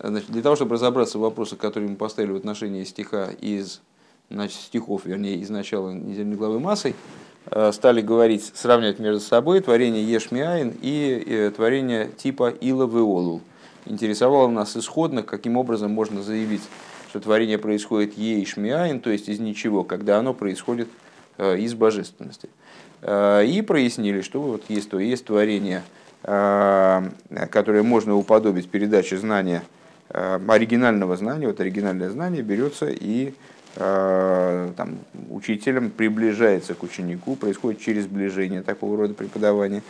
Значит, для того, чтобы разобраться в вопросах, которые мы поставили в отношении стиха из значит, стихов, вернее, из начала недельной главы массой, э, стали говорить, сравнивать между собой творение Ешмиаин и э, творение типа Ила Веолул. Интересовало нас исходно, каким образом можно заявить, что творение происходит Ешмиаин, то есть из ничего, когда оно происходит э, из божественности. И прояснили, что вот есть, то есть творение, которое можно уподобить передаче знания, оригинального знания, вот оригинальное знание берется и Э, там, учителем приближается к ученику, происходит через сближение такого рода преподавания.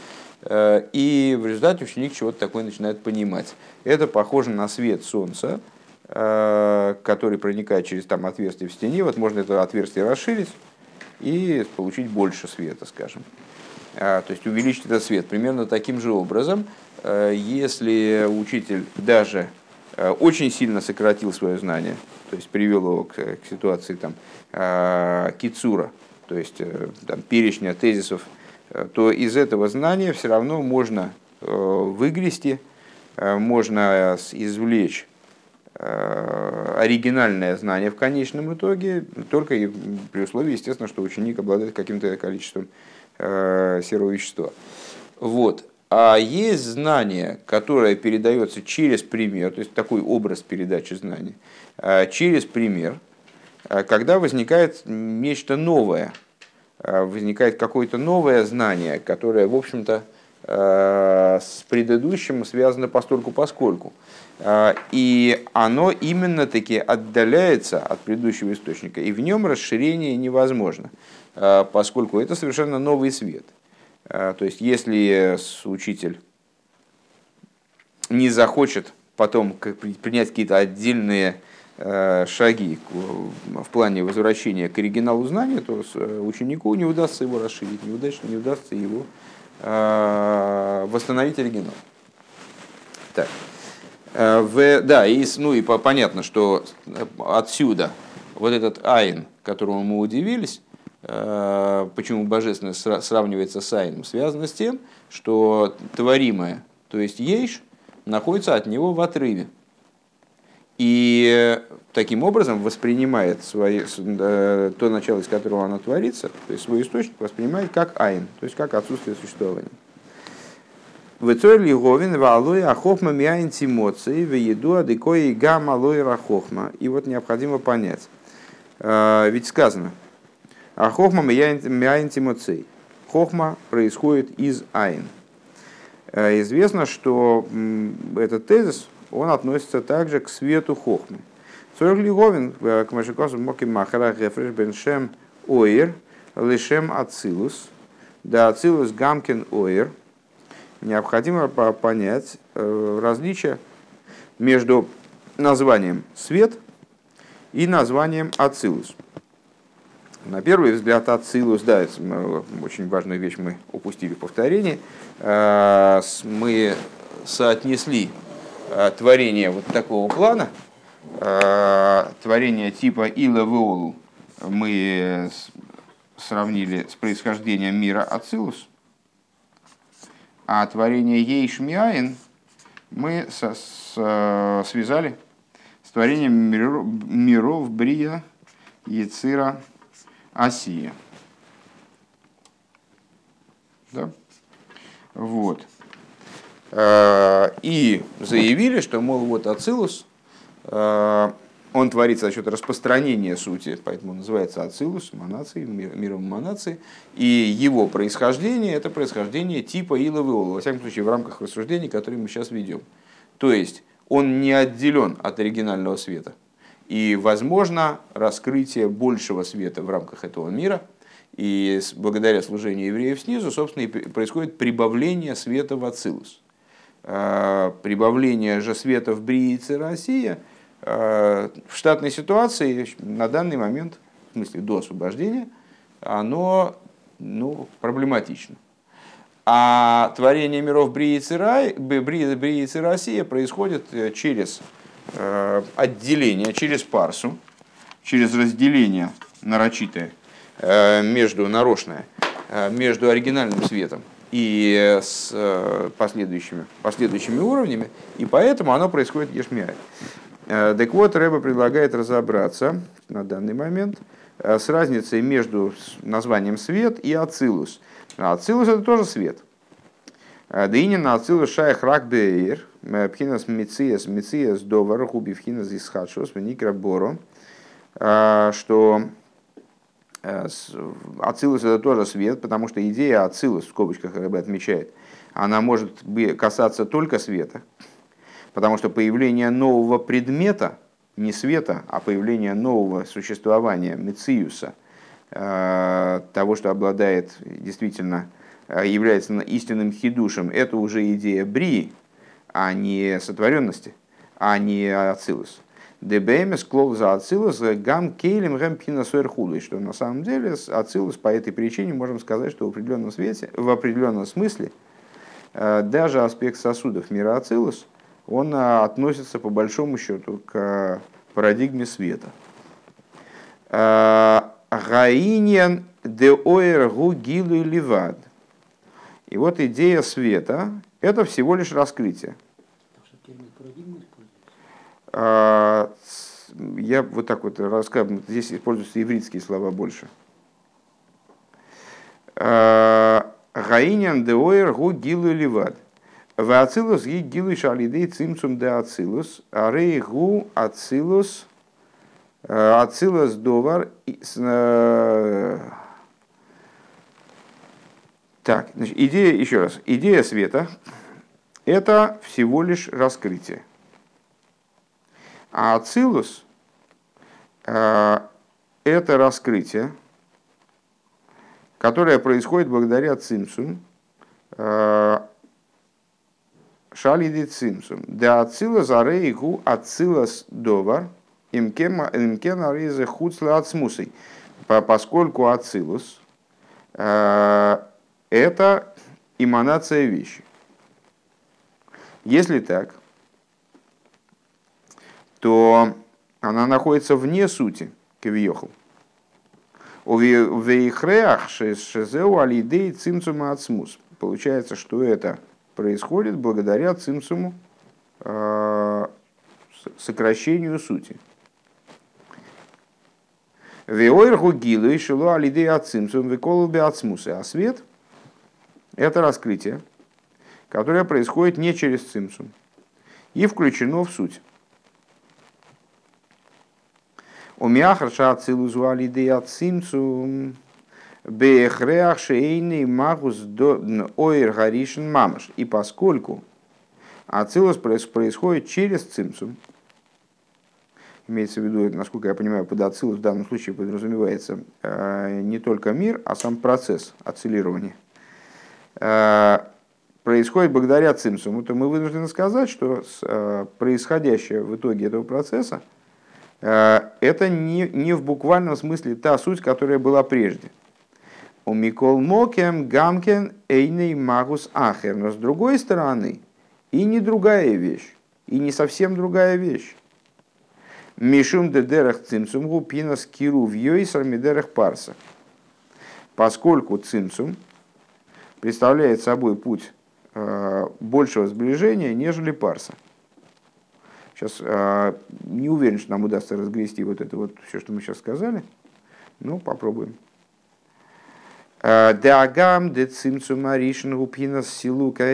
Э, и в результате ученик чего-то такое начинает понимать. Это похоже на свет солнца, э, который проникает через там, отверстие в стене. Вот можно это отверстие расширить и получить больше света, скажем. То есть увеличить этот свет. Примерно таким же образом, если учитель даже очень сильно сократил свое знание, то есть привел его к, к ситуации там, э, кицура, то есть э, там, перечня тезисов, э, то из этого знания все равно можно э, выгрести, э, можно извлечь э, оригинальное знание в конечном итоге, только и при условии, естественно, что ученик обладает каким-то количеством э, серого вещества. Вот. А есть знание, которое передается через пример, то есть такой образ передачи знаний, э, через пример, э, когда возникает нечто новое, э, возникает какое-то новое знание, которое, в общем-то, с предыдущим связано постольку поскольку. И оно именно таки отдаляется от предыдущего источника, и в нем расширение невозможно, поскольку это совершенно новый свет – а, то есть, если учитель не захочет потом принять какие-то отдельные э, шаги в плане возвращения к оригиналу знания, то э, ученику не удастся его расширить, не удастся, не удастся его э, восстановить оригинал. Так. В, да, и, ну и понятно, что отсюда вот этот айн, которому мы удивились, Э, почему божественность сравнивается с айном, связано с тем, что творимое, то есть ейш, находится от него в отрыве. И таким образом воспринимает свои, э, то начало, из которого оно творится, то есть свой источник воспринимает как айн, то есть как отсутствие существования. Вецорли говин валой ахохма миайн тимоций в еду адыкои гам алой рахохма. И вот необходимо понять. Э, ведь сказано, а хохма мяйн тимоцей. Хохма происходит из айн. Э, известно, что этот тезис, он относится также к свету хохмы. Цорг Лиговин, э, к Машикосу Моки Махара Гефреш Беншем Оир, Лишем Ацилус, да Ацилус Гамкин Оир. Необходимо понять э, различие между названием свет и названием Ацилус. На первый взгляд, Ацилус, да, очень важную вещь мы упустили в повторении. Э, мы соотнесли э, творение вот такого плана, э, творение типа Ила Веолу, мы сравнили с происхождением мира Ацилус, а творение Ейшмиаин мы со, с, связали с творением миров, миров Брия, Яцира, Осия. Да? Вот. Э, и заявили, что, мол, вот Ацилус, э, он творится за счет распространения сути, поэтому называется Ацилус, монации, миром монации, и его происхождение – это происхождение типа Иловы Ола, во всяком случае, в рамках рассуждений, которые мы сейчас ведем. То есть, он не отделен от оригинального света – и возможно раскрытие большего света в рамках этого мира. И благодаря служению евреев снизу, собственно, и происходит прибавление света в Ацилус. А, прибавление же света в Бриице Россия а, в штатной ситуации на данный момент, в смысле до освобождения, оно ну, проблематично. А творение миров Бриицы Россия происходит э, через отделение через парсу, через разделение нарочитое, э, между нарочное, э, между оригинальным светом и с э, последующими, последующими уровнями, и поэтому оно происходит ешмиай. Э, так вот, Рэба предлагает разобраться на данный момент э, с разницей между названием свет и ацилус. Ацилус это тоже свет. Дынин ацилус шайх рак бейр, пхинас мициас мициас довар хуби пхинас исхадшус веникра боро, что Э, Ацилус это тоже свет, потому что идея Ацилус, в скобочках РБ отмечает, она может касаться только света, потому что появление нового предмета, не света, а появление нового существования, Мециуса, э, того, что обладает действительно, э, является истинным хидушем, это уже идея Брии, а не сотворенности, а не Ацилус. ДБМС клол за Ацилус гам кейлем гэм пхинасуэр что на самом деле Ацилус по этой причине можем сказать, что в определенном свете, в определенном смысле э, даже аспект сосудов мира Ацилус, он э, относится по большому счету к парадигме света. Э, Гаиньян де оэр гу гилу ливад. И вот идея света – это всего лишь раскрытие. А, я вот так вот рассказываю, здесь используются ивритские слова больше. А, Гаинян деоэр гу гилу ливад. Вацилус ги гилу шалидей цимцум де ацилус. Арей гу ацилус. Ацилус довар. Так, значит, идея, еще раз, идея света – это всего лишь раскрытие. А ацилус э, – это раскрытие, которое происходит благодаря цимсум, э, шалиди цимсум. Да ацилус арейгу ацилус довар, имкен арейзе хуцла ацмусой. Поскольку ацилус э, – это эманация вещи. Если так, то она находится вне сути кавиохал. У вейхреах шезеу алидей цимцума ацмус. Получается, что это происходит благодаря цимцуму, э, сокращению сути. Веойрху гилу и шилу алидей ацимцум веколубе. А свет – это раскрытие, которое происходит не через цимцум и включено в суть. У мяхарша ацилузу алиды ацимцу бехреах шейный магус ойр гаришин мамаш. И поскольку ацилус происходит через цимцум, имеется в виду, насколько я понимаю, под ацилус в данном случае подразумевается э, не только мир, а сам процесс ацилирования, происходит благодаря цимсуму, то мы вынуждены сказать, что э, происходящее в итоге этого процесса – Э, это не, не в буквальном смысле та суть, которая была прежде. У Микол Мокем Гамкен Эйней Магус Ахер. Но с другой стороны, и не другая вещь, и не совсем другая вещь. Мишум де дерах цимсум гупина скиру в йойсар мидерах парса. Поскольку цимсум представляет собой путь э, большего сближения, нежели парса. Сейчас э, не уверен, что нам удастся разгрести вот это вот все, что мы сейчас сказали. Ну, попробуем. Деагам де цимцум аришн гупинас силука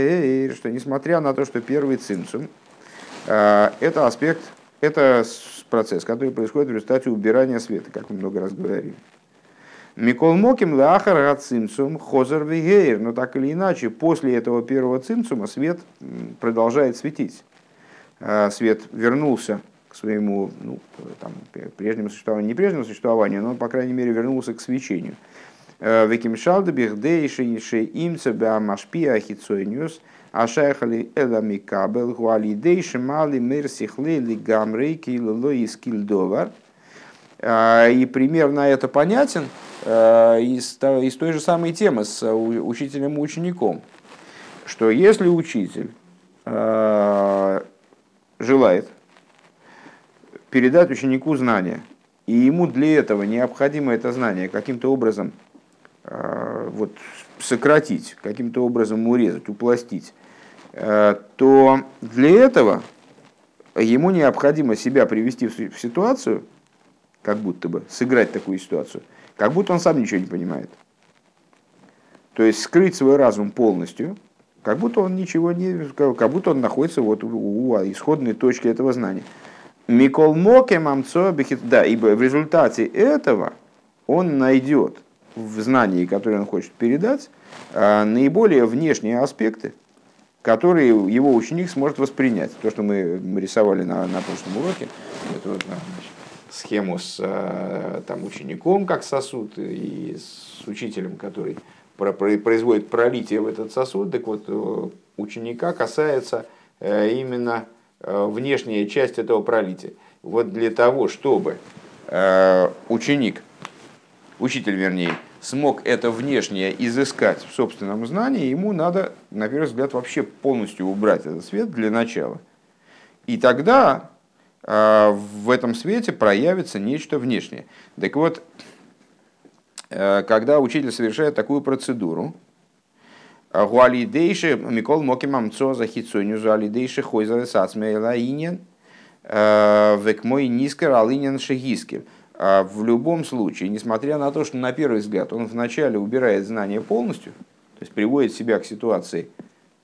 что несмотря на то, что первый цимцум э, это аспект, это процесс, который происходит в результате убирания света, как мы много раз говорили. Микол Моким Лахар Цимцум Хозер Вигейр. Но так или иначе, после этого первого цимцума свет продолжает светить. Э, свет вернулся к своему ну, там, прежнему существованию, не прежнему существованию, но, по крайней мере, вернулся к свечению. Э, Векимшалда бихдейши ише имца беамашпия хитсойниус, ашайхали элами кабел, гуалидейши мали мерсихлели гамрейки лилой скильдовар. Э, и примерно это понятен из, из той же самой темы с учителем и учеником, что если учитель желает передать ученику знания, и ему для этого необходимо это знание каким-то образом вот, сократить, каким-то образом урезать, упластить, то для этого ему необходимо себя привести в ситуацию, как будто бы сыграть такую ситуацию, как будто он сам ничего не понимает. То есть скрыть свой разум полностью, как будто он ничего не, как будто он находится вот у исходной точки этого знания. Микол Моке Мамцо Да, ибо в результате этого он найдет в знании, которое он хочет передать, а, наиболее внешние аспекты, которые его ученик сможет воспринять. То, что мы рисовали на, на прошлом уроке, это вот, значит, схему с а, там, учеником как сосуд и с учителем, который производит пролитие в этот сосуд, так вот э, ученика касается э, именно Э, внешняя часть этого пролития. Вот для того, чтобы э, ученик, учитель вернее, смог это внешнее изыскать в собственном знании, ему надо, на первый взгляд, вообще полностью убрать этот свет для начала. И тогда э, в этом свете проявится нечто внешнее. Так вот, когда учитель совершает такую процедуру, Гуалидейши, Микол Моки Мамцо за хитсоню, Гуалидейши Хойза Сацмейла Инин, э, век мой низкер Алинин Шегискер. А в любом случае, несмотря на то, что на первый взгляд он вначале убирает знание полностью, то есть приводит себя к ситуации,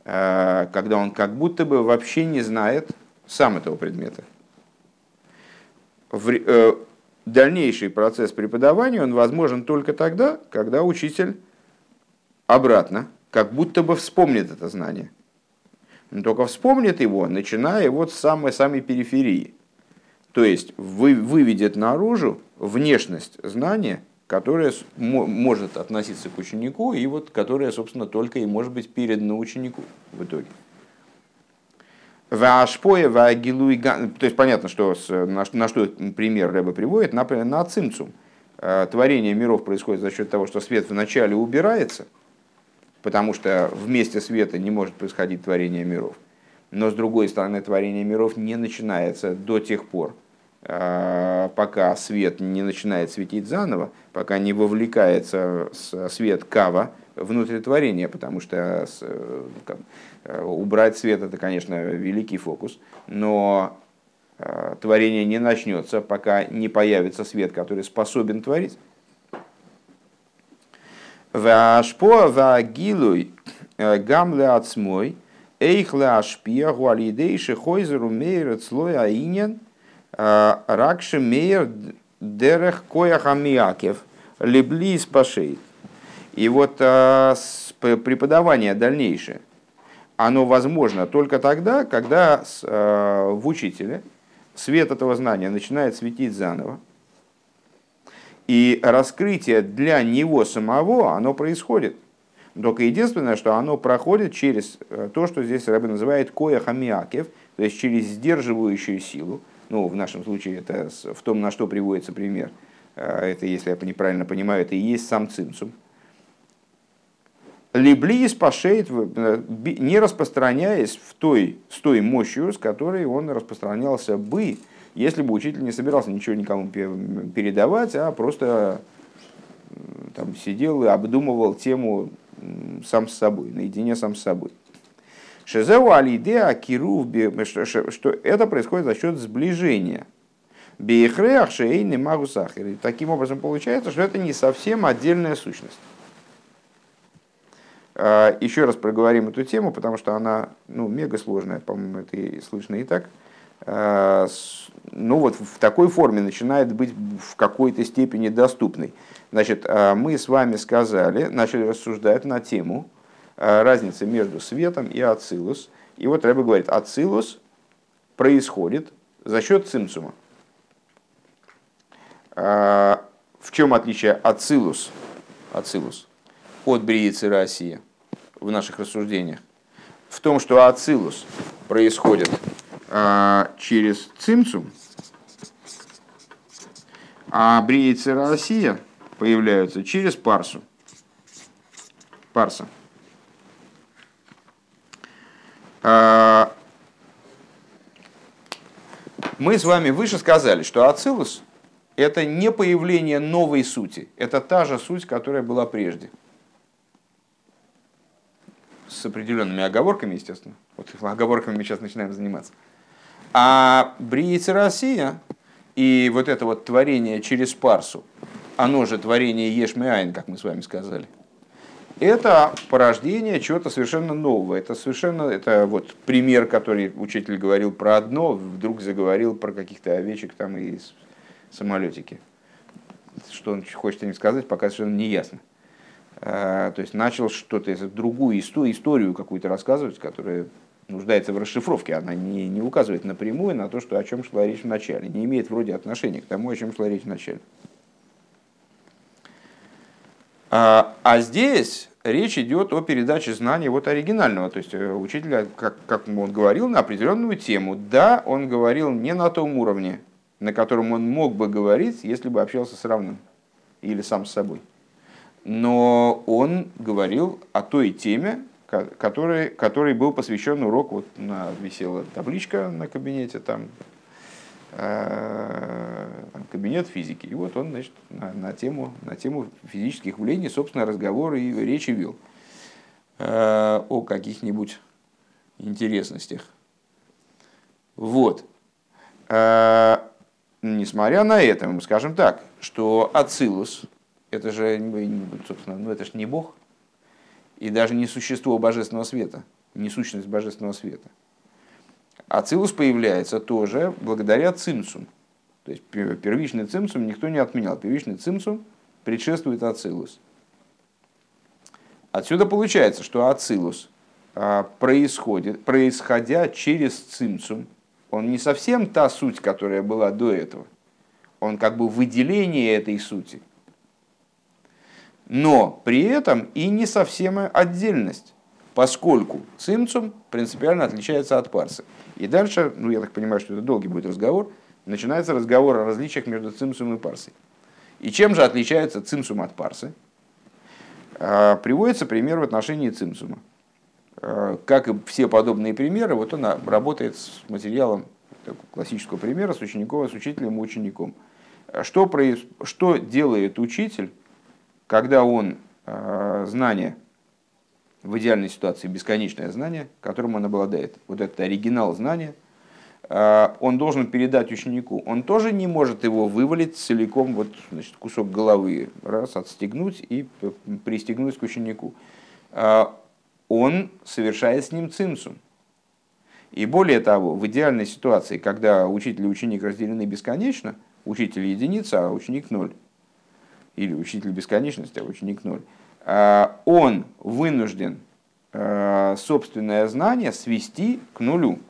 э, когда он как будто бы вообще не знает сам этого предмета. В, э, дальнейший процесс преподавания он возможен только тогда, когда учитель обратно как будто бы вспомнит это знание. Но только вспомнит его, начиная вот с самой-самой периферии. То есть вы, выведет наружу внешность знания, которая может относиться к ученику, и вот которая, собственно, только и может быть передана ученику в итоге. Вашпоя, вагилуй, то есть понятно, что на, на что пример Рэба приводит, например, на цимцум. Э, творение миров происходит за счет того, что свет вначале убирается – потому что вместе света не может происходить творение миров. Но с другой стороны, творение миров не начинается до тех пор, а, пока свет не начинает светить заново, пока не вовлекается свет кава внутрь творения, потому что э, убрать свет это, конечно, великий фокус, но а, творение не начнется, пока не появится свет, который способен творить. Э, э. И вот э, преподавание дальнейшее, оно возможно только тогда, когда в учителе свет этого знания начинает светить заново, и раскрытие для него самого, оно происходит. Только единственное, что оно проходит через э, то, что здесь Рэбе называет коя хамиакев, то есть через сдерживающую силу. Ну, в нашем случае это в том, на что приводится пример. Э, это, если я неправильно понимаю, это и есть сам цимсум. Либли спашет, э, не распространяясь в той, с той мощью, с которой он распространялся бы, если бы учитель не собирался ничего никому передавать, а просто там, сидел и обдумывал тему сам с собой, наедине сам с собой. Шезеу алиде акиру, что это происходит за счет сближения. Бейхреах шейны магусахер. Таким образом получается, что это не совсем отдельная сущность. А, Еще раз проговорим эту тему, потому что она ну, мега сложная, по-моему, это и слышно и так. Э, ну вот в такой форме начинает быть в какой-то степени доступной. Значит, э, мы с вами сказали, начали рассуждать на тему разницы между светом и ацилус. И вот Рэбе говорит, ацилус происходит за счет цимцума. В чем отличие ацилус, ацилус от бриицы России в наших рассуждениях? В том, что ацилус происходит а, через цимцум, а бриицы Россия появляются через парсу. Парса. А, мы с вами выше сказали, что Ацилус – это не появление новой сути, это та же суть, которая была прежде. С определенными оговорками, естественно. Вот оговорками мы сейчас начинаем заниматься. А Бриица Россия и вот это вот творение через Парсу, оно же творение Ешмиайн, как мы с вами сказали, это порождение чего-то совершенно нового. Это совершенно это вот пример, который учитель говорил про одно, вдруг заговорил про каких-то овечек там и самолетики. Что он хочет им сказать, пока совершенно не ясно. А, то есть начал что-то, другую историю, историю какую-то рассказывать, которая нуждается в расшифровке. Она не, не указывает напрямую на то, что, о чем шла речь в начале. Не имеет вроде отношения к тому, о чем шла речь в начале. А, а здесь речь идет о передаче знаний вот оригинального. То есть э, учитель, как, как он говорил, на определенную тему. Да, он говорил не на том уровне, на котором он мог бы говорить, если бы общался с равным или сам с собой. Но он говорил о той теме, который, который был посвящен урок, вот на, висела табличка на кабинете, там, э, кабинет физики. И вот он значит, на, на, тему, на тему физических явлений, собственно, разговоры и речи вел э, о каких-нибудь интересностях. Вот. Э, несмотря на это, мы скажем так, что Ацилус, это же, собственно, ну это же не Бог, и даже не существо божественного света, не сущность божественного света. А цилус появляется тоже благодаря цимсум. То есть первичный цимсум никто не отменял. Первичный цимсум предшествует ацилус. Отсюда получается, что ацилус а, происходит, происходя через цимсум, он не совсем та суть, которая была до этого. Он как бы выделение этой сути – но при этом и не совсем отдельность, поскольку цимцум принципиально отличается от парсы. И дальше, ну я так понимаю, что это долгий будет разговор, начинается разговор о различиях между цимсум и парсой. И чем же отличается цимсум от парсы? А, приводится пример в отношении цимсума. А, как и все подобные примеры, вот он работает с материалом классического примера, с учеником, с учителем учеником. Что, проис... что делает учитель когда он э, знание, в идеальной ситуации бесконечное знание, которым он обладает, вот этот оригинал знания, э, он должен передать ученику. Он тоже не может его вывалить целиком, вот, значит, кусок головы, раз, отстегнуть и пристегнуть к ученику. Э, он совершает с ним цимсум. И более того, в идеальной ситуации, когда учитель и ученик разделены бесконечно, учитель единица, а ученик ноль, или учитель бесконечности, а ученик ноль, а, он вынужден а, собственное знание свести к нулю.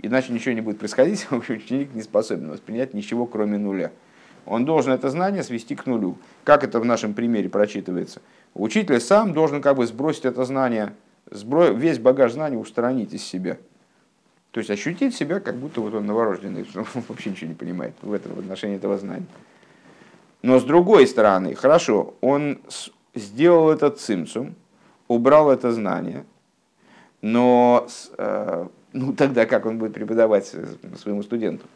Иначе ничего не будет происходить, ученик не способен воспринять ничего, кроме нуля. Он должен это знание свести к нулю. Как это в нашем примере прочитывается? Учитель сам должен как бы сбросить это знание, сбро... весь багаж знаний устранить из себя. То есть ощутить себя, как будто вот он новорожденный, он вообще ничего не понимает в этом в отношении этого знания. Но с другой стороны, хорошо, он сделал этот цимсум, убрал это знание, но э, ну, тогда как он будет преподавать своему студенту?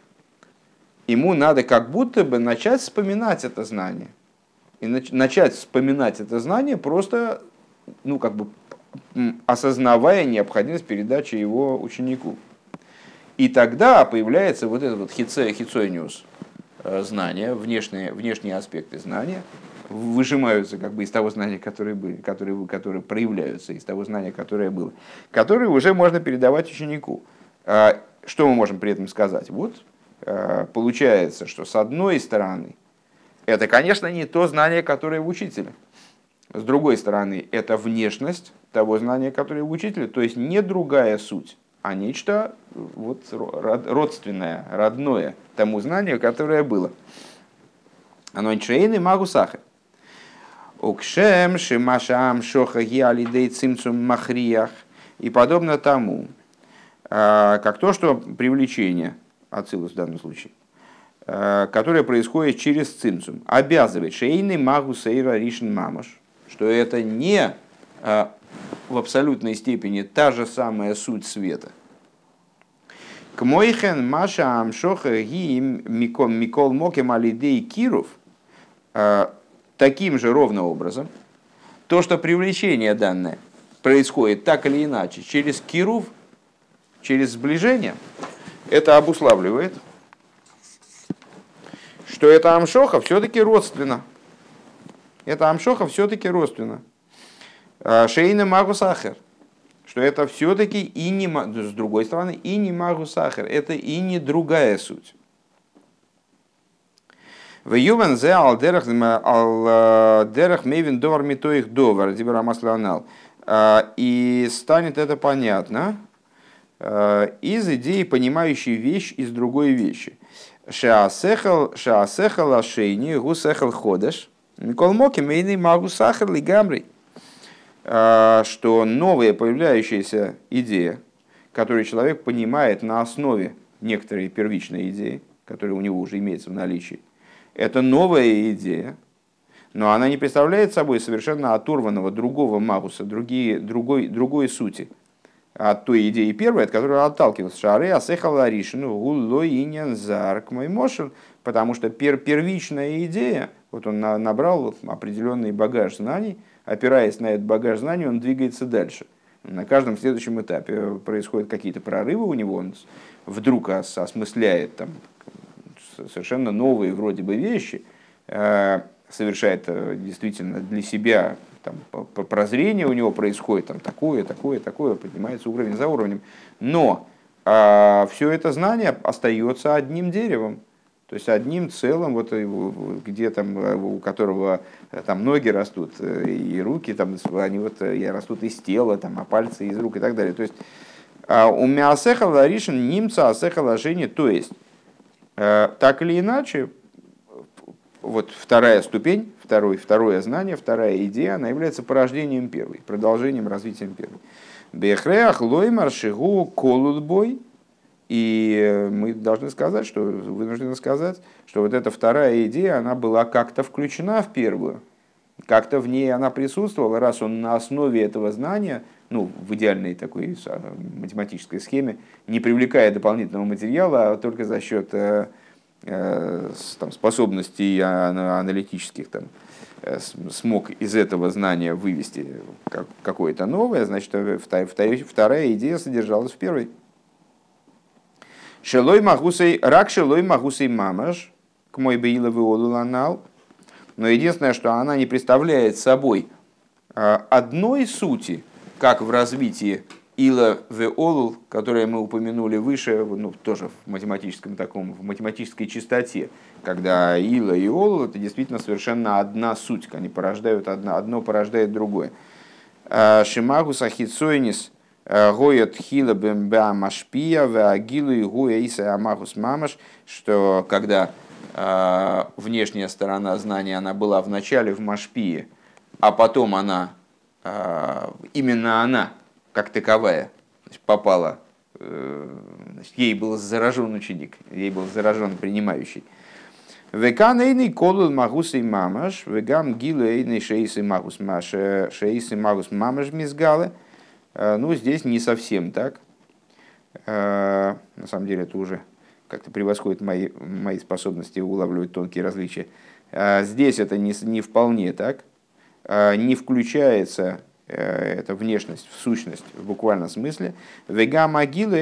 Ему надо как будто бы начать вспоминать это знание. И начать вспоминать это знание просто, ну, как бы осознавая необходимость передачи его ученику. И тогда появляется вот этот вот хицониус, знания, внешние, внешние аспекты знания выжимаются как бы из того знания, которое были, которые, которые проявляются из того знания, которое было, которые уже можно передавать ученику. А, что мы можем при этом сказать? Вот э, получается, что с одной стороны, это, конечно, не то знание, которое в учителе. С другой стороны, это внешность того знания, которое в учителе, то есть не другая суть а нечто вот, родственное, родное тому знанию, которое было. Оно нчейны магусахы. Укшем шимашам шоха гиалидей цимцум махриях. И подобно тому, а, как то, что привлечение, ацилус в данном случае, а, которое происходит через цимцум, обязывает шейны магу сейра ришн мамаш, что это не в абсолютной степени та же самая суть света. К мойхен маша амшоха ги микол мокем алидей киров таким же ровным образом, то, что привлечение данное происходит так или иначе через кирув, через сближение, это обуславливает, что это амшоха все-таки родственно. Это амшоха все-таки родственно. А, Шейна магу сахар. Что это все-таки и не, с другой стороны, и не магу сахар. Это и не другая суть. В Ювен зе ал дерах мейвен довар митоих довар, дибра масланал. А, и станет это понятно а, из идеи, понимающей вещь из другой вещи. Шаасехал ашейни гусехал ходеш. Микол моки мейный магу сахар лигамрий. А, что новая появляющаяся идея, которую человек понимает на основе некоторой первичной идеи, которая у него уже имеется в наличии, это новая идея, но она не представляет собой совершенно оторванного другого магуса, другие, другой, другой сути от той идеи первой, от которой отталкивался. Шары асехала ришину гуллоинен зарк мой мошен, потому что пер, первичная идея, вот он на, набрал определенный багаж знаний, опираясь на этот багаж знаний, он двигается дальше. На каждом следующем этапе происходят какие-то прорывы у него, он вдруг ос, осмысляет там, совершенно новые вроде бы вещи, э, совершает э, действительно для себя там, прозрение у него происходит, там, такое, такое, такое, поднимается уровень за уровнем. Но а, все это знание остается одним деревом. То есть одним целым, вот, где там, э, у которого э, там ноги растут, э, и руки там, они вот растут из тела, там, а пальцы из рук и так далее. То есть а, у мясеха ларишин немца асеха ложение, то есть так или иначе, вот вторая ступень, второе, второе знание, вторая идея, она является порождением первой, продолжением, развитием первой. Бехреах лоймар шигу колудбой – и мы должны сказать, что вынуждены сказать, что вот эта вторая идея, она была как-то включена в первую, как-то в ней она присутствовала, раз он на основе этого знания, ну, в идеальной такой математической схеме, не привлекая дополнительного материала, а только за счет э, э, там, способностей аналитических, там, э, смог из этого знания вывести какое-то новое, значит, вторая идея содержалась в первой. Шелой магусей, рак шелой магусей мамаш, к мой беиловый олуланал. Но единственное, что она не представляет собой а, одной сути, как в развитии Ила Веолул, которое мы упомянули выше, ну, тоже в математическом таком, в математической чистоте, когда Ила и Олул это действительно совершенно одна суть, они порождают одно, одно порождает другое. А, Шимагу Сахицойнис Гоят хила бэмбя машпия ваагилу и гуэйса амахус мамаш, что когда э, внешняя сторона знания она была в начале в машпии, а потом она, э, именно она, как таковая, попала, э, ей был заражен ученик, ей был заражен принимающий. Векан эйный колул магус и мамаш, вегам гилу эйный шейсы магус шейсы магус мамаш мизгалы – Э, ну, здесь не совсем так. Э, на самом деле это уже как-то превосходит мои, мои способности улавливать тонкие различия. Э, здесь это не, не вполне так. Не включается эта внешность в сущность в буквальном смысле. Вега могила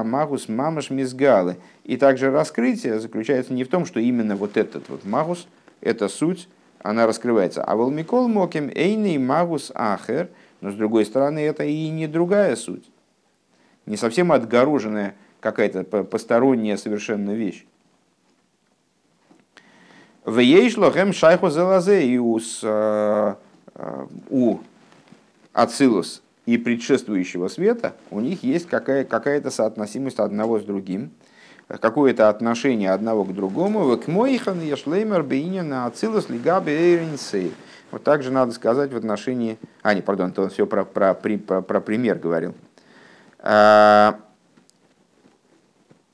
амагус мамаш мизгалы. И также раскрытие заключается не в том, что именно вот этот вот магус, эта суть, она раскрывается. А волмикол моким эйный магус ахер – но с другой стороны, это и не другая суть. Не совсем отгороженная какая-то посторонняя совершенно вещь. В Ейшлохем шайху залазе и у, э, у Ацилус и предшествующего света у них есть какая, какая-то соотносимость одного с другим, какое-то отношение одного к другому. К моихан яшлеймер бейня на Ацилус лигаби эйринсей. Вот также надо сказать в отношении... А, не, пардон, то он все про, про, про, про пример говорил. А,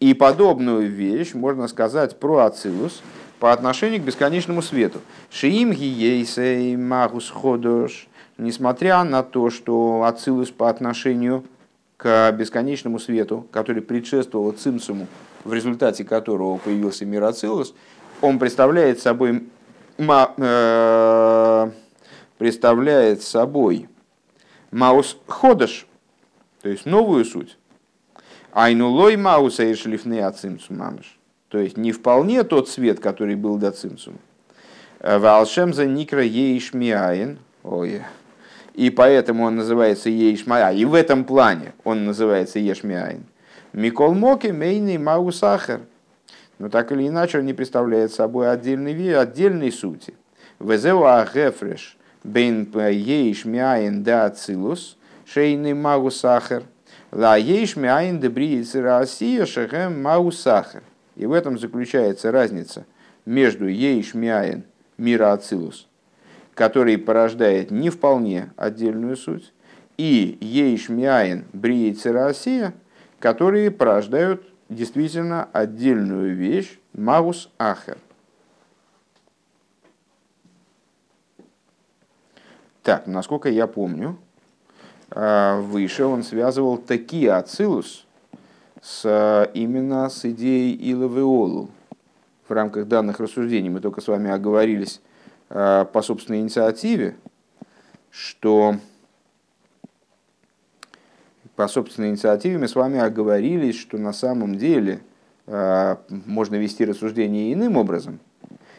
и подобную вещь можно сказать про Ацилус по отношению к бесконечному свету. Шиим гиейсей магус ходош. Несмотря на то, что Ацилус по отношению к бесконечному свету, который предшествовал Цимсуму, в результате которого появился мир Ацилус, он представляет собой представляет собой Маус ходыш, то есть новую суть. Айнулой мауса и шлифны ацимцу мамыш. То есть не вполне тот цвет, который был до цимцума. Валшем за никра ейшмиаин. Ой. И поэтому он называется ейшмиаин. И в этом плане он называется ешмиаин. Микол моки мейный маусахар. Но так или иначе он не представляет собой отдельный, отдельной сути. Везеуа гефреш бен да ацилус шейный маусахар. Ла ейшмиаин дебрииц Россия шехем маусахар. И в этом заключается разница между ейшмиаин мира Ацилус, который порождает не вполне отдельную суть, и ейшмиаин брииц Россия, которые порождают действительно отдельную вещь Магус Ахер. Так, насколько я помню, а, выше он связывал такие ацилус с, именно с идеей Иловеолу. В рамках данных рассуждений мы только с вами оговорились а, по собственной инициативе, что по собственной инициативе мы с вами оговорились, что на самом деле а, можно вести рассуждение иным образом,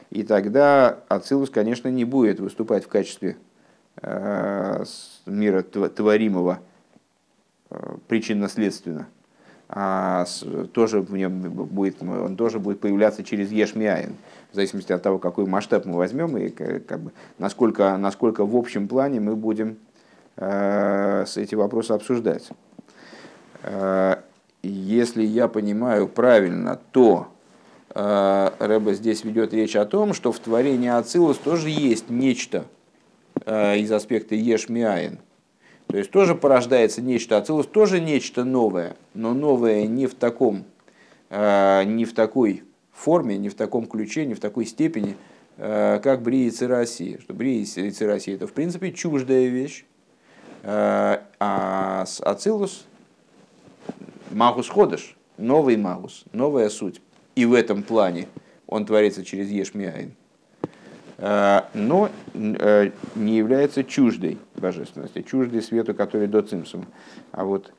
и тогда Ацилус, конечно, не будет выступать в качестве Э, мира творимого э, причинно-следственно, а тоже в нем будет, он тоже будет появляться через Ешмиаин, в зависимости от того, какой масштаб мы возьмем и как бы, насколько, насколько в общем плане мы будем эти вопросы обсуждать. Э, если я понимаю правильно, то э, Рэба здесь ведет речь о том, что в творении Ацилус тоже есть нечто, Э, из аспекта ешмиаин. То есть тоже порождается нечто, ацилус тоже нечто новое, но новое не в таком, э, не в такой форме, не в таком ключе, не в такой степени, э, как брия и. Что брия и это в принципе чуждая вещь, а ацилус магус ходыш, новый магус, новая суть. И в этом плане он творится через ешмиаин. Э, но э, не является чуждой божественности, чуждой свету, который до цимсума. А вот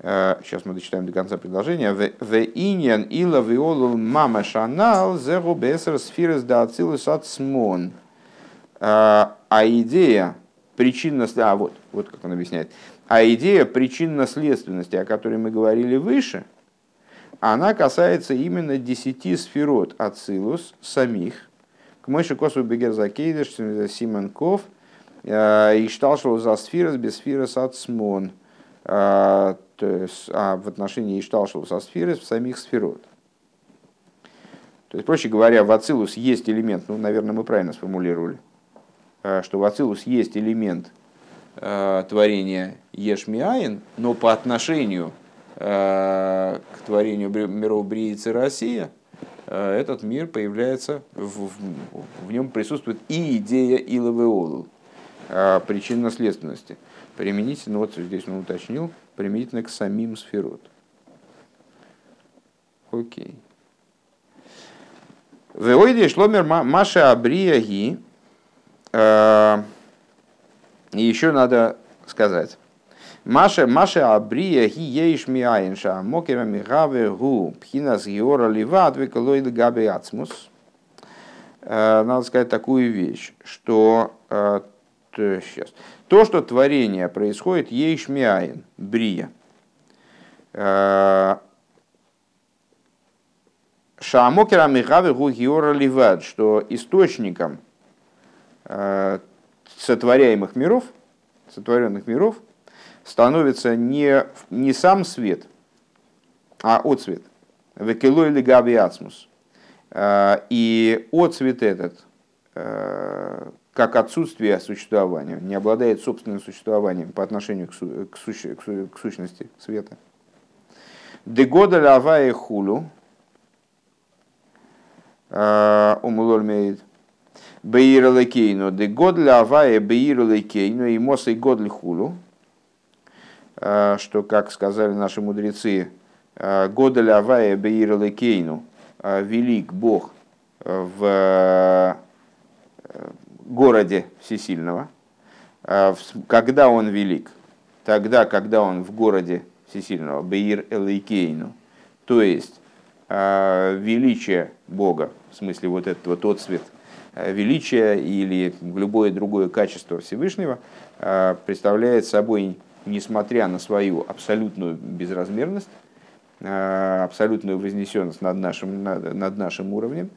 сейчас э, мы дочитаем до конца предложения. В иньян ила виолу мама шанал зеру бесер сфирес да ацилус от смон. А идея причинности, а вот, вот как он объясняет, а идея причинно-следственности, о которой мы говорили выше, она касается именно десяти сферот Ацилус самих, Мойши косу бегер закейдыш, Симонков, э, и шталшил за сфирос без сфирос от смон. Э, то есть, а в отношении Ишталшил со сфирос в самих сферот. То есть, проще говоря, в Ацилус есть элемент, ну, наверное, мы правильно сформулировали, что в Ацилус есть элемент творения Ешмиаин, но по отношению к творению миров Бриицы Россия – Э, этот мир появляется, в, в, в нем присутствует и идея Иловеолу, э, причинно-следственности. Применительно, вот здесь он уточнил, применительно к самим сферот. Окей. Веойде шломер Маша Абрияги. Э, и еще надо сказать, Маша, Маша Абрия ги ейш миаинша, мокера мигаве гу, пхинас геора ливат, векалой габи ацмус. Э, надо сказать такую вещь, что э, то, сейчас, то, что творение происходит ейш миаин, брия, Шамокера Михаве Гугиора Ливад, что источником сотворяемых миров, сотворенных миров, становится не, не сам свет, а отцвет. Векелой или габи ацмус. А, и отцвет этот, а, как отсутствие существования, не обладает собственным существованием по отношению к, су, к, сущ, к, су, к сущности света. Дегода лавая хулу, а, Бейир лекейну, де год лавая бейир лекейну, и мосой год хулу, Э, что, как сказали наши мудрецы, э, Годель Авая Беир Лекейну, э, велик Бог в городе Всесильного, когда он велик, тогда, когда он в городе всесильного, Беир Элейкейну, то есть величие Бога, в смысле вот этот вот отцвет величия или любое другое качество Всевышнего, представляет собой, несмотря на свою абсолютную безразмерность, абсолютную вознесенность над нашим, над, над нашим уровнем,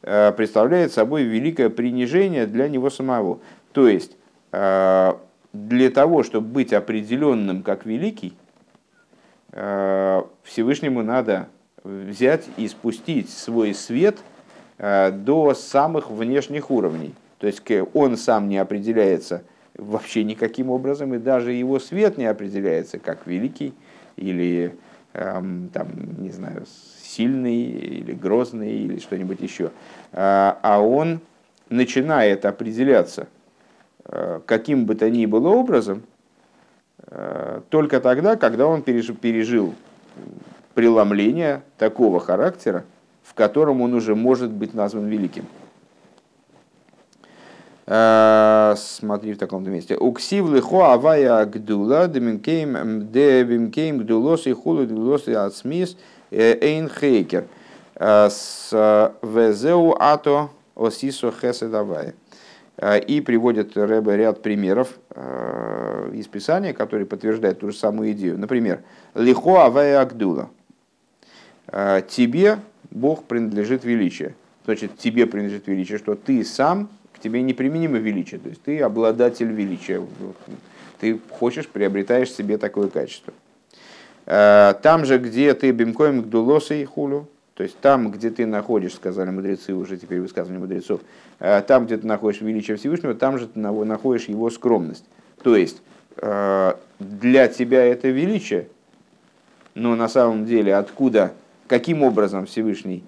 представляет собой великое принижение для него самого. То есть, для того, чтобы быть определенным как великий, Всевышнему надо взять и спустить свой свет до самых внешних уровней. То есть он сам не определяется вообще никаким образом, и даже его свет не определяется как великий или эм, там, не знаю, сильный или грозный или что-нибудь еще. А, а он начинает определяться э, каким бы то ни было образом э, только тогда, когда он пережил преломление такого характера, в котором он уже может быть назван великим. Э, смотри в таком месте. Уксив лихо авая гдула демимкейм гдулос и хулу гдулос и ацмис э, эйн хейкер. Э, с везеу ато осисо хеседавая. И приводит Рэбе ряд примеров из Писания, которые подтверждают ту же самую идею. Например, лихо авая агдула. Тебе Бог принадлежит величие. Значит, тебе принадлежит величие, что ты сам тебе неприменимо величие, то есть ты обладатель величия, ты хочешь, приобретаешь себе такое качество. Э, там же, где ты бимкоем гдулоса и хулю, то есть там, где ты находишь, сказали мудрецы, уже теперь высказывание мудрецов, э, там, где ты находишь величие Всевышнего, там же ты находишь его скромность. То есть э, для тебя это величие, но на самом деле откуда, каким образом Всевышний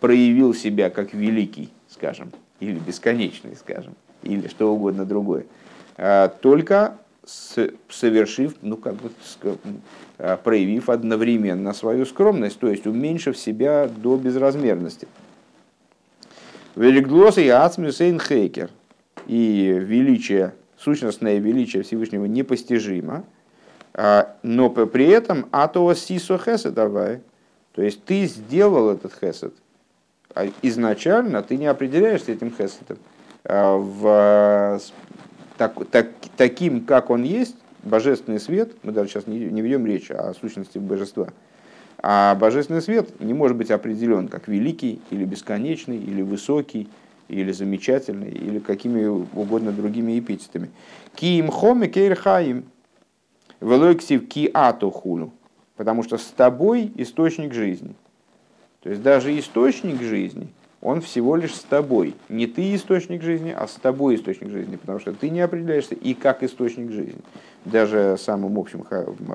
проявил себя как великий, скажем, или бесконечный, скажем, или что угодно другое, а, только совершив, ну как бы а, проявив одновременно свою скромность, то есть уменьшив себя до безразмерности. Велиглос и Ацмюсейн Хейкер. И величие, сущностное величие Всевышнего непостижимо, но при этом Атоа Сисо Хесед давай. То есть ты сделал этот хесед, а изначально ты не определяешься этим хесетом. А в, так, так, таким, как он есть, божественный свет, мы даже сейчас не, не ведем речь о сущности божества, а божественный свет не может быть определен как великий, или бесконечный, или высокий, или замечательный, или какими угодно другими эпитетами. Киим хоме кейр хаим, велойксив ки атохулу, потому что с тобой источник жизни – то есть даже источник жизни, он всего лишь с тобой. Не ты источник жизни, а с тобой источник жизни, потому что ты не определяешься и как источник жизни, даже самым общим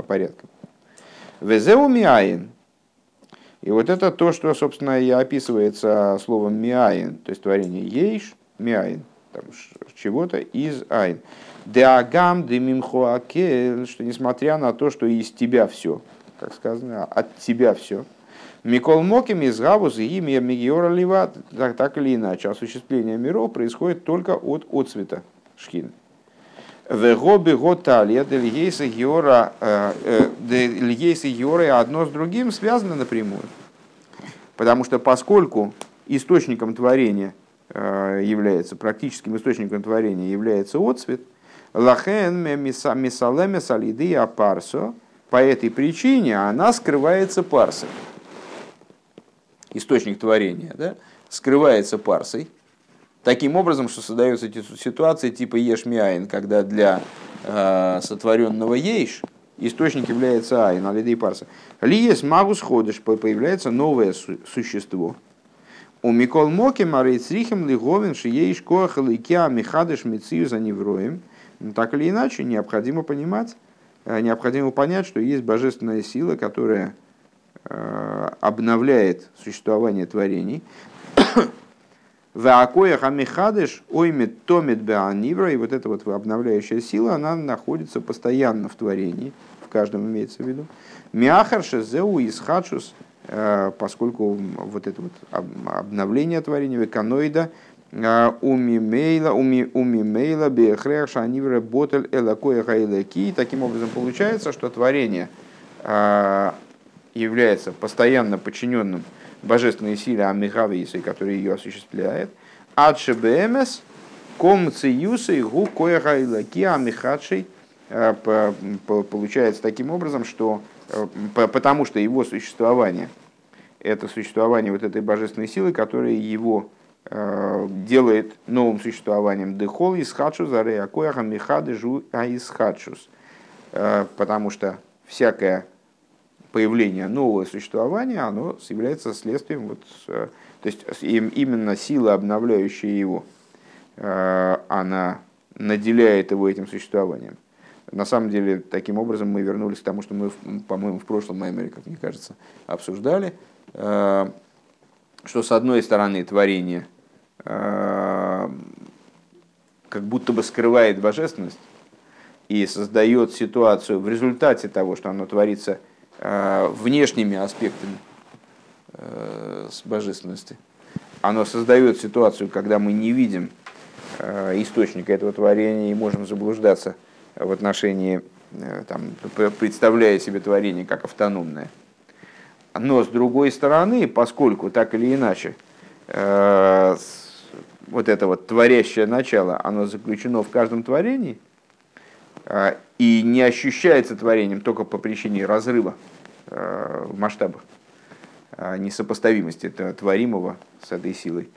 порядком. Везеу миаин. И вот это то, что, собственно, и описывается словом миаин, то есть творение ейш, миаин, там, чего-то из айн. Деагам демимхуакель, что несмотря на то, что из тебя все, как сказано, от тебя все – Микол Моким из Гавус и имя Мегиора Ливат, так, или иначе, осуществление миров происходит только от отцвета шхины. Вегоби готалия дельгейса геора э, э, дельгейса геора одно с другим связано напрямую. Потому что поскольку источником творения э, является, практическим источником творения является отцвет, лахен мисалеме салиды апарсо, по этой причине она скрывается парсой источник творения, да, скрывается парсой, таким образом, что создаются эти ситуации типа ешмиайн, когда для э, сотворенного ейш источник является айн, алидей парса. Лиес магус ходишь, появляется новое существо. У Микол Моки Марейцрихем Лиговин Шиеиш Коах Ликя Михадыш Мицию за невроем. Так или иначе, необходимо понимать, э, необходимо понять, что есть божественная сила, которая Э, обновляет существование творений. Ваакоя хамихадыш оймет томит беанивра, и вот эта вот обновляющая сила, она находится постоянно в творении, в каждом имеется в виду. Миахарше зеу исхадшус, э, поскольку вот это вот обновление творения, веканоида, умимейла, умимейла, бехрех, шанивра, ботель, элакоя, хайлеки. Таким образом, получается, что творение является постоянно подчиненным божественной силе Амихависы, которая ее осуществляет. Адшебемес, ком циюсы, гу кояхайлаки амихадшей. Получается таким образом, что потому что его существование – это существование вот этой божественной силы, которая его э, делает новым существованием. Дехол из хадшус, арея кояха михады жу а из хадшус. Э, потому что всякое появление нового существования, оно является следствием, вот, э, то есть именно сила, обновляющая его, она наделяет его этим существованием. На самом деле, таким образом мы вернулись к тому, что мы, по-моему, в прошлом меморе, как мне кажется, обсуждали, Э, что с одной стороны творение э, как будто бы скрывает божественность и создает ситуацию в результате того, что оно творится э, внешними аспектами с божественности. Оно создает ситуацию, когда мы не видим источника этого творения и можем заблуждаться в отношении, там, представляя себе творение как автономное – но с другой стороны, поскольку так или иначе э, вот это вот творящее начало, оно заключено в каждом творении э, и не ощущается творением только по причине разрыва э, в масштабах, несопоставимости творимого с этой силой.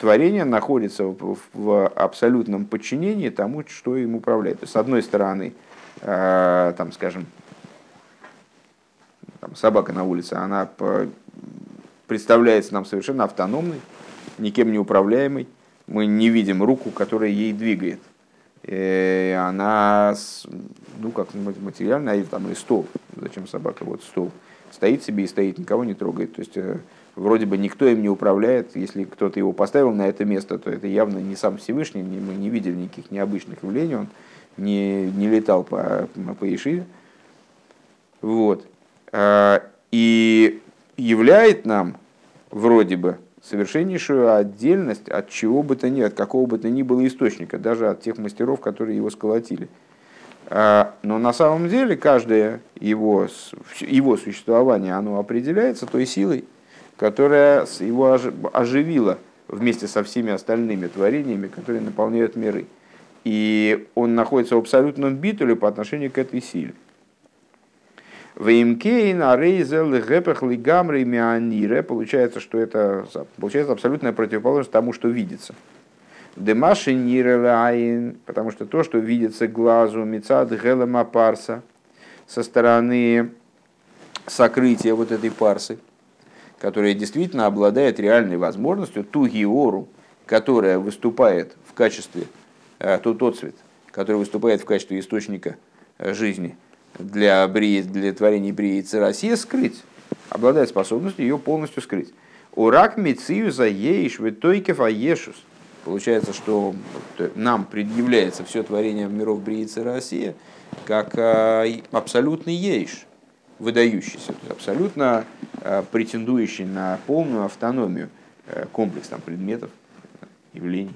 Творение находится в абсолютном подчинении тому, что им управляет. То есть, с одной стороны, там, скажем, там, собака на улице, она представляется нам совершенно автономной, никем не управляемой. Мы не видим руку, которая ей двигает. И она, ну как материально, а там и стол. Зачем собака? Вот стол. Стоит себе и стоит, никого не трогает. То есть э, вроде бы никто им не управляет. Если кто-то его поставил на это место, то это явно не сам Всевышний. Мы не видели никаких необычных явлений. Он не, не летал по, по Ишиве. Вот. Э, и являет нам вроде бы совершеннейшую отдельность от чего бы то ни, от какого бы то ни было источника, даже от тех мастеров, которые его сколотили. Э, но на самом деле каждое его, его существование, оно определяется той силой, которая его оживила вместе со всеми остальными творениями, которые наполняют миры. И он находится в абсолютном битуле по отношению к этой силе. ואם כן, הרי זה להיפך לגמרי מהנראה. Получается, что это получается абсолютная противоположность тому, что видится. דמה שנראה לעין, потому что то, что видится глазу, מצד העלם הפרסא, со стороны сокрытия вот этой парсы, которая действительно обладает реальной возможностью, ту геору, которая выступает в качестве, э, тот отцвет, который выступает в качестве источника э, жизни – для, брии, для творения брии Россия скрыть, обладает способностью ее полностью скрыть. Урак мицию за еиш витойкев аешус. Получается, что нам предъявляется все творение миров брии Россия как а, абсолютный еиш, выдающийся, абсолютно а, претендующий на полную автономию э, комплекс там, предметов, явлений.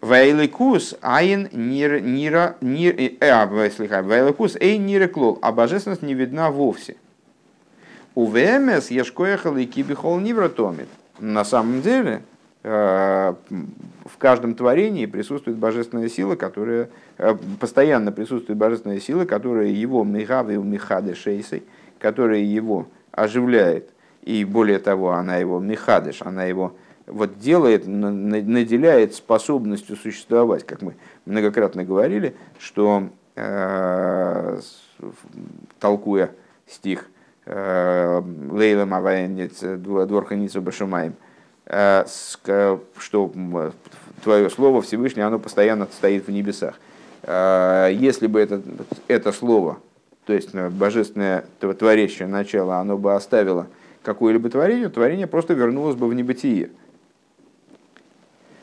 Вайликус айн нир нира нир э, а, Вайликус эй нира клол, а божественность не видна вовсе. У ВМС ешкоехал и кибихол нивратомит. На самом деле, э, в каждом творении присутствует божественная сила, которая э, постоянно присутствует божественная сила, которая его михавы михады шейсой, которая его оживляет, и более того, она его михадыш, она его вот делает, наделяет способностью существовать, как мы многократно говорили, что э, толкуя стих э, Лейла Мавайнец Дворханицу Башумаем, э, что твое слово Всевышнее, оно постоянно стоит в небесах. Если бы это, это слово, то есть божественное творящее начало, оно бы оставило какое-либо творение, творение просто вернулось бы в небытие.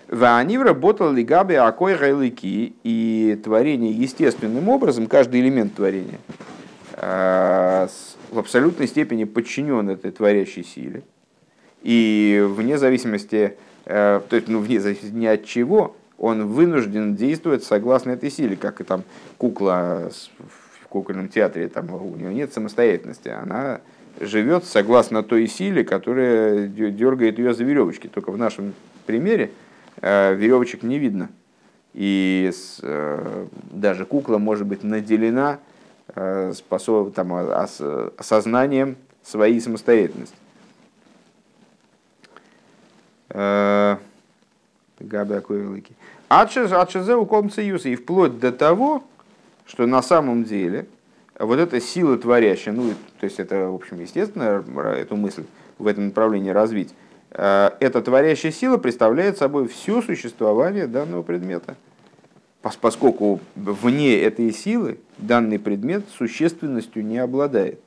Они работали габи акой гайлыки и творение естественным образом, каждый элемент творения э, в абсолютной степени подчинен этой творящей силе. И вне зависимости то есть ну, вне зависимости ни от чего, он вынужден действовать согласно этой силе, как и там кукла в кукольном театре, там у нее нет самостоятельности, она живет согласно той силе, которая дергает ее за веревочки. Только в нашем примере э, веревочек не видно. И э, даже кукла может быть наделена э, способ, там, осознанием своей самостоятельности. Ачезе у комца И вплоть до того, что на самом деле вот эта сила творящая, ну, то есть это, в общем, естественно, эту мысль в этом направлении развить, э, эта творящая сила представляет собой все существование данного предмета. Поскольку вне этой силы данный предмет существенностью не обладает.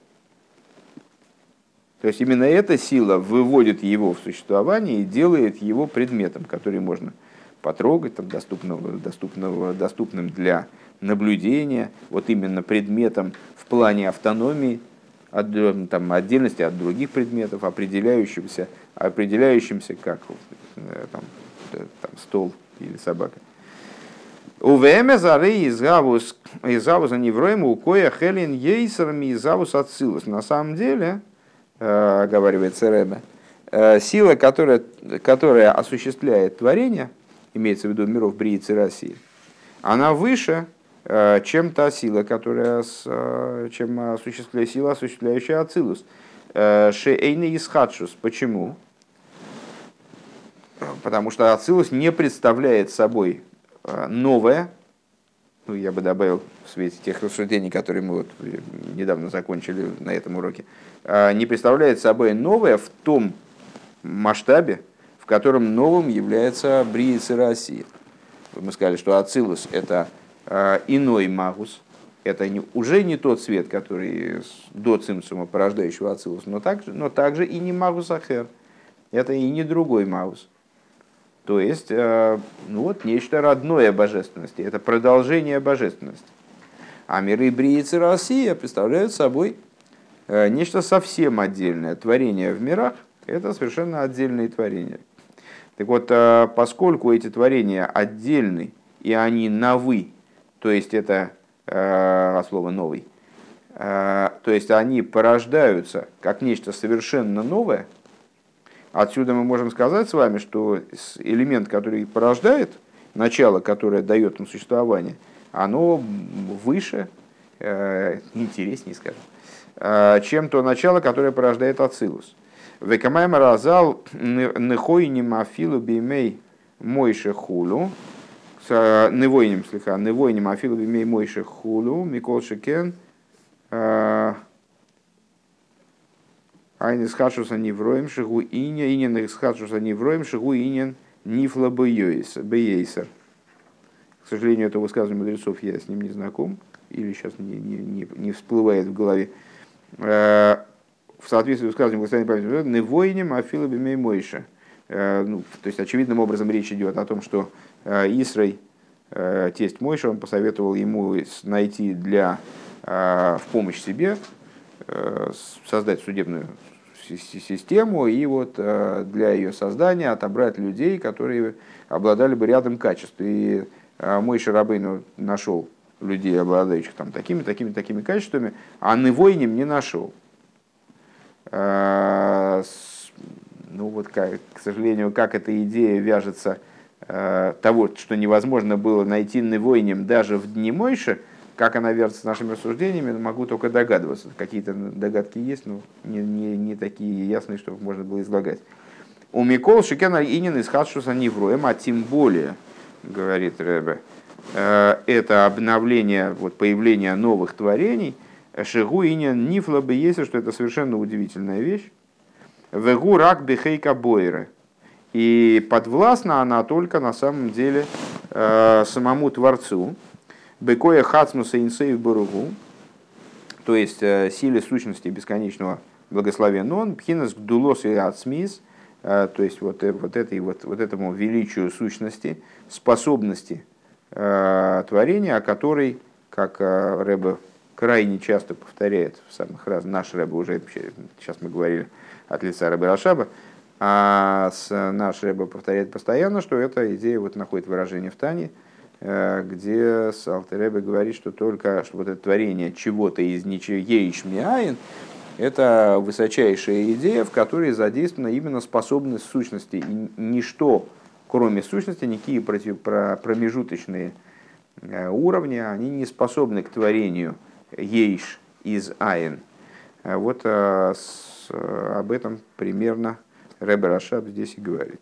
То есть именно эта сила выводит его в существование и делает его предметом, который можно потрогать, там, доступного, доступного, доступным для наблюдения, вот именно предметом в плане автономии, от, там, отдельности от других предметов, определяющимся, определяющимся как э, там, э, там, стол или собака. У время зары изгавус изгавус невроем у коя хелин ейсерами изгавус ацилус. На самом деле, э, говорит Ребе, сила, которая, которая осуществляет творение, имеется в виду миров Бриицы России, она выше Э, чем та сила, которая, э, чем осуществляет сила, осуществляющая Ацилус. Э, Шейны Исхадшус. Почему? Потому что Ацилус не представляет собой новое, ну, я бы добавил в свете тех рассуждений, которые мы вот недавно закончили на этом уроке, не представляет собой новое в том масштабе, в котором новым является Бриица России. Мы сказали, что Ацилус – это Э, иной магус, это не, уже не тот свет, который до цимсума, порождающего ацилус, но также, но также и не магус ахер. Это и не другой магус. То есть, э, ну вот, нечто родное божественности, это продолжение божественности. А миры Бриицы Россия представляют собой э, нечто совсем отдельное. Творение в мирах – это совершенно отдельные творения. Так вот, поскольку эти творения отдельны, и они новы то есть это э, слово новый, э, то есть они порождаются как нечто совершенно новое. Отсюда мы можем сказать с вами, что элемент, который порождает, начало, которое дает ему существование, оно выше, э, интереснее, скажем, чем то начало, которое порождает Ацилус. Векамайма разал нехойним афилу бимей мойше хулу, невойним слегка, невойним афилу бимей мойши хулу, микол шекен, айн из хашуса невроем, шигу иня, инин из хашуса невроем, шигу инин нифла бейсер. К сожалению, это высказывание мудрецов я с ним не знаком, или сейчас не, не, не, не всплывает в голове. В соответствии с высказыванием благословения памяти, невойним афилу бимей мойши. Ну, то есть, очевидным образом речь идет о том, что Э, Исрой, э, тесть Мойша, он посоветовал ему найти для, э, в помощь себе, создать судебную систему и вот для ее создания отобрать людей, которые обладали бы рядом качеств. И мой Шарабейн нашел людей, обладающих там такими, такими, такими качествами, а Невойним не нашел. Ну вот, как, к сожалению, как эта идея вяжется Э, того, что невозможно было найти невойнем даже в дни Мойши, как она вяжется с нашими рассуждениями, могу только догадываться. Какие-то догадки есть, но не, не, не такие ясные, чтобы можно было излагать. У Микол Шикена Инин из Хадшуса Невроем, а тем более, говорит Рэбе, э, это обновление, вот, появление новых творений, Шигу Инин Нифла бы есть, что это совершенно удивительная вещь. Вегу рак бихейка бойры – и подвластна она только на самом деле э, самому Творцу. Бекоя хацмуса инсейв баругу, то есть э, силе сущности бесконечного благословен он, пхинас гдулос и ацмис, э, то есть вот, вот, этой, вот, вот этому величию сущности, способности творения, о которой, как Рэбе крайне часто повторяет в самых разных, наш Рэбе уже, сейчас мы говорили от лица Рэбе Рашаба, А с, наш Рэба повторяет постоянно, что эта идея вот находит выражение в Тане, э, где Алтеребе говорит, что только что вот это творение чего-то из ничего ейшмиаин, это высочайшая идея, в которой задействована именно способность сущности. И ничто, кроме сущности, никакие против, промежуточные э, уровни, они не способны к творению ейш из айн. Вот об этом примерно Рэбер Ашаб здесь и говорит.